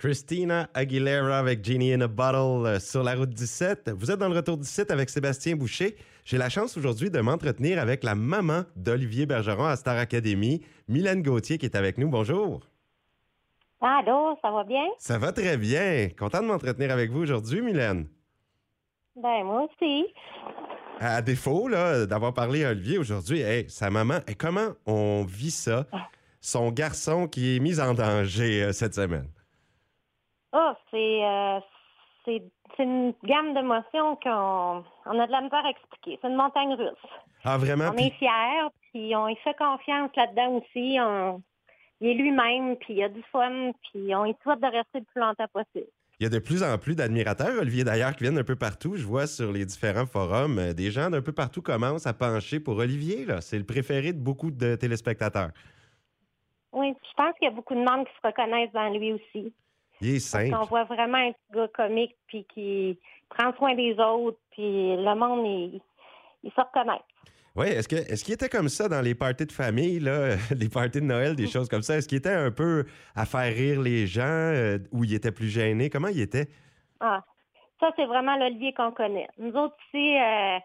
Christina Aguilera avec Genie in a Bottle euh, sur la route 17. Vous êtes dans le retour 17 avec Sébastien Boucher. J'ai la chance aujourd'hui de m'entretenir avec la maman d'Olivier Bergeron à Star Academy, Mylène Gauthier, qui est avec nous. Bonjour. Allô, ça va bien? Ça va très bien. Content de m'entretenir avec vous aujourd'hui, Mylène. Ben, moi aussi. À défaut là, d'avoir parlé à Olivier aujourd'hui, hey, sa maman, et comment on vit ça? Son garçon qui est mis en danger euh, cette semaine. Ah, c'est, euh, c'est, une gamme d'émotions qu'on on a de la misère à expliquer. C'est une montagne russe. Ah, vraiment? On Puis- est fiers, puis on y fait confiance là-dedans aussi. On, il est lui-même, puis il a du fun, puis on y souhaite de rester le plus longtemps possible. Il y a de plus en plus d'admirateurs, Olivier, d'ailleurs, qui viennent un peu partout. Je vois sur les différents forums, euh, des gens d'un peu partout commencent à pencher pour Olivier. C'est le préféré de beaucoup de téléspectateurs. Oui, je pense qu'il y a beaucoup de monde qui se reconnaissent dans lui aussi. Il est simple. On voit vraiment un petit gars comique, puis qui prend soin des autres, puis le monde, il, il se reconnaît. Oui, est-ce que est-ce qu'il était comme ça dans les parties de famille, là, les parties de Noël, des choses comme ça? Est-ce qu'il était un peu à faire rire les gens euh, ou il était plus gêné? Comment il était? Ah, ça, c'est vraiment l'Olivier qu'on connaît. Nous autres ici, euh,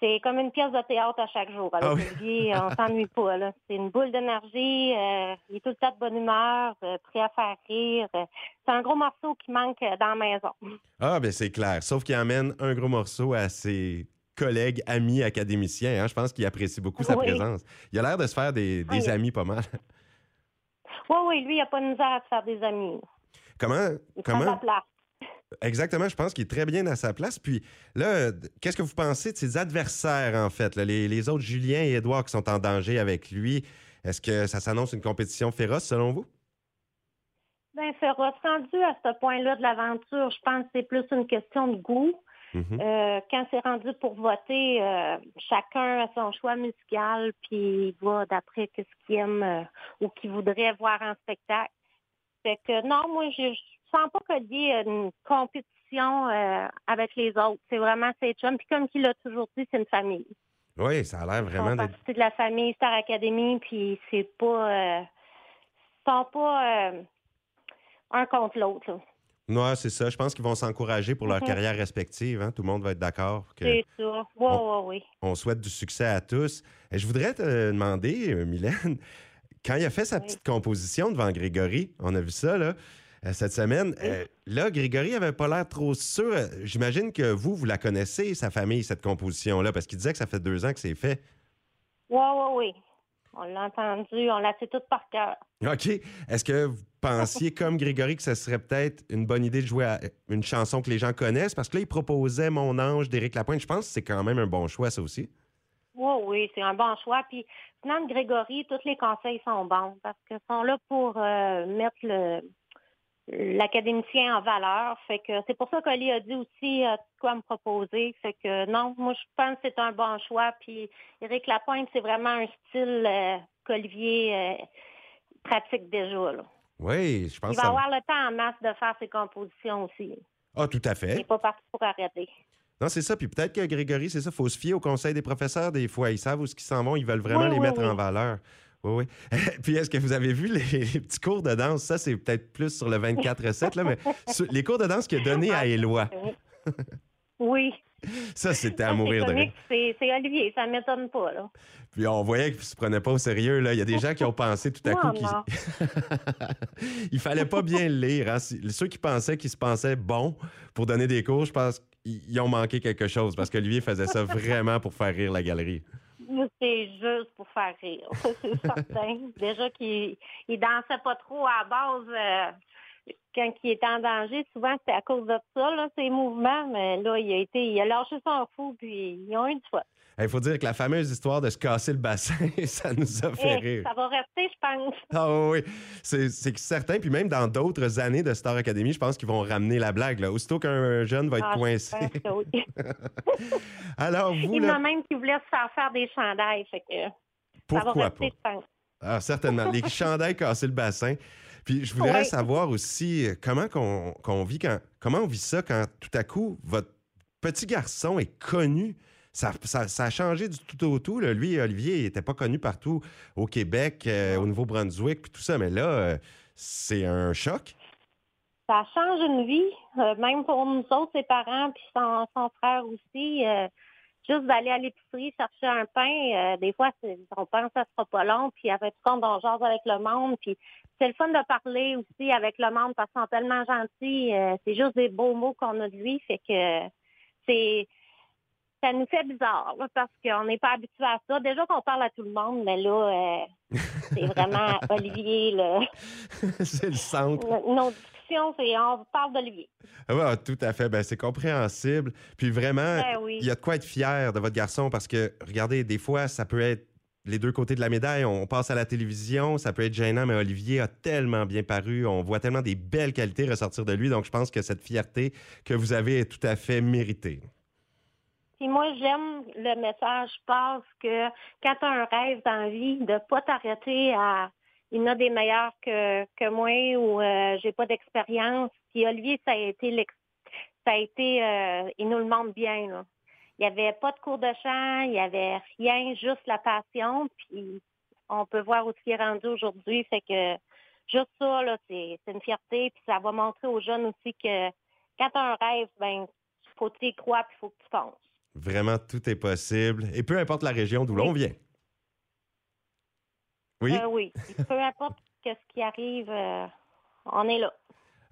c'est comme une pièce de théâtre à chaque jour. Avec Ah oui. Olivier, on s'ennuie pas. là. C'est une boule d'énergie. euh, il est tout le temps de bonne humeur, euh, prêt à faire rire. c'est un gros morceau qui manque dans la maison. Ah, ben c'est clair. Sauf qu'il emmène un gros morceau à ses collègues, amis, académiciens. hein. Je pense qu'il apprécie beaucoup sa Oui. présence. Il a l'air de se faire des, des Ah, amis pas mal. Oui, oui, lui, il n'a pas de misère à se faire des amis. Comment, Il prend sa comment, place. Exactement, je pense qu'il est très bien à sa place. Puis là, qu'est-ce que vous pensez de ses adversaires, en fait, là, les, les autres Julien et Édouard qui sont en danger avec lui? Est-ce que ça s'annonce une compétition féroce selon vous? Ben, féroce. Rendu à ce point-là de l'aventure, je pense que c'est plus une question de goût. Mhm. Euh, quand c'est rendu pour voter, euh, chacun a son choix musical, puis il va d'après ce qu'il aime euh, ou qu'il voudrait voir en spectacle. Fait que non, moi, je, je sens pas qu'il y ait une compétition euh, avec les autres. C'est vraiment ses chums. Puis comme il l'a toujours dit, c'est une famille. Oui, ça a l'air vraiment d'être. partie de la famille Star Academy, puis c'est pas... Euh, sont pas euh, un contre l'autre. Non, c'est ça. Je pense qu'ils vont s'encourager pour leur Mhm. carrière respective. hein. Tout le monde va être d'accord que C'est ça. Oui, oui, oui. on souhaite du succès à tous. Et je voudrais te demander, euh, Mylène, quand il a fait sa Oui. petite composition devant Grégory, on a vu ça là, cette semaine, euh, là, Grégory avait pas l'air trop sûr. Euh, J'imagine que vous, vous la connaissez, sa famille, cette composition-là, parce qu'il disait que ça fait deux ans que c'est fait. Oui, oui, oui. On l'a entendu, on l'a fait tout par cœur. OK. Est-ce que vous pensiez, comme Grégory, que ce serait peut-être une bonne idée de jouer à une chanson que les gens connaissent? Parce que là, il proposait Mon ange d'Éric Lapointe. Je pense que c'est quand même un bon choix, ça aussi. Oui, oui, c'est un bon choix. Puis, venant de Grégory, tous les conseils sont bons parce qu'ils sont là pour euh, mettre le l'académicien en valeur. Fait que c'est pour ça qu'Oli a dit aussi euh, quoi me proposer. Fait que non, moi je pense que c'est un bon choix. Puis Éric Lapointe, c'est vraiment un style euh, qu'Olivier euh, pratique déjà. Là. Oui, je pense Il va ça... avoir le temps en masse de faire ses compositions aussi. Ah, tout à Il fait. n'est pas parti pour arrêter. Non, c'est ça. Puis peut-être que Grégory, c'est ça, faut se fier au conseil des professeurs des fois. Ils savent où ce qu'ils s'en vont, ils veulent vraiment Oui, les oui, mettre oui. en valeur. Oui, oui. Puis est-ce que vous avez vu les, les petits cours de danse? Ça, c'est peut-être plus sur le 24-7, là, mais sur- les cours de danse qu'il a donnés à Éloi. Oui. Ça, c'était à mourir de rire. C'est Olivier, ça ne m'étonne pas. Là. Puis on voyait qu'il se prenait pas au sérieux. Là. Il y a des gens qui ont pensé tout à Non, coup qu'il il fallait pas bien le lire. hein. Ceux qui pensaient qu'il se pensait bon pour donner des cours, je pense qu'ils ont manqué quelque chose parce qu'Olivier faisait ça vraiment pour faire rire la galerie. C'est juste pour faire rire, c'est certain. Déjà qu'il il dansait pas trop à base euh, quand il était en danger. Souvent, c'était à cause de ça, là, ses mouvements. Mais là, il a été, lâché son fou, puis ils ont eu du fun. Il faut dire que la fameuse histoire de se casser le bassin, ça nous a fait Eh, rire. ça va rester, je pense. Ah oui, c'est certain. Puis même dans d'autres années de Star Academy, je pense qu'ils vont ramener la blague. Là. Aussitôt qu'un jeune va être Ah, coincé. oui. Alors, vous, Il y en a même qui voulaient se faire faire des chandails. Fait que ça va pourquoi rester, pas? je pense. Ah, certainement. Les chandails casser le bassin. Puis je voudrais Ouais. savoir aussi euh, comment qu'on qu'on vit quand comment on vit ça quand tout à coup votre petit garçon est connu. Ça, ça- a changé du tout au tout. là. Lui, Olivier, il n'était pas connu partout au Québec, euh, au Nouveau-Brunswick, puis tout ça. Mais là, euh, c'est un choc. ça change une vie, euh, même pour nous autres, ses parents, puis son, frère aussi. juste d'aller à l'épicerie chercher un pain, des fois, on pense que ça sera pas long, puis après tout compte, on jase avec le monde, puis c'est le fun de parler aussi avec le monde parce qu'ils sont tellement gentils. c'est juste des beaux mots qu'on a de lui, fait que c'est ça nous fait bizarre là, parce qu'on n'est pas habitué à ça. Déjà qu'on parle à tout le monde, mais là, euh, c'est vraiment Olivier. Le, c'est le centre. nos discussions, c'est on parle d'Olivier. Ah ouais, tout à fait. Ben, c'est compréhensible. Puis vraiment, Ben oui. il y a de quoi être fier de votre garçon parce que, regardez, des fois, ça peut être les deux côtés de la médaille. On passe à la télévision, ça peut être gênant, mais Olivier a tellement bien paru. On voit tellement des belles qualités ressortir de lui. Donc, je pense que cette fierté que vous avez est tout à fait méritée. Puis moi, j'aime le message passe que quand tu as un rêve dans la vie, de pas t'arrêter à il y en a des meilleurs que, que moi ou euh, j'ai pas d'expérience. Puis Olivier, ça a été ça a été euh, il nous le montre bien. Là. Il n'y avait pas de cours de chant, il n'y avait rien, juste la passion. Puis on peut voir où il est rendu aujourd'hui. Fait que juste ça, là, c'est c'est une fierté. Puis ça va montrer aux jeunes aussi que quand tu as un rêve, ben faut que tu y crois puis faut que tu fonces. Vraiment, tout est possible. Et peu importe la région d'où l'on vient. Oui? Euh, oui. Peu importe ce qui arrive, euh, on est là.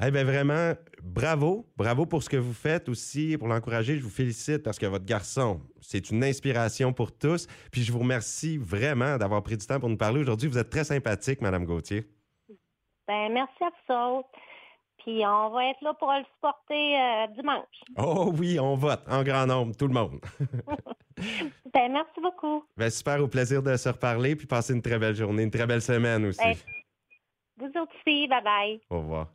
Eh bien, vraiment, bravo. Bravo pour ce que vous faites aussi, pour l'encourager. Je vous félicite parce que votre garçon, c'est une inspiration pour tous. Puis je vous remercie vraiment d'avoir pris du temps pour nous parler aujourd'hui. Vous êtes très sympathique, Madame Gauthier. Ben, merci à vous autres. Puis on va être là pour le supporter euh, dimanche. Oh oui, on vote en grand nombre, tout le monde. Ben, merci beaucoup. Ben, super, au plaisir de se reparler. Puis passer une très belle journée, une très belle semaine aussi. Ben, Vous aussi, bye bye. Au revoir.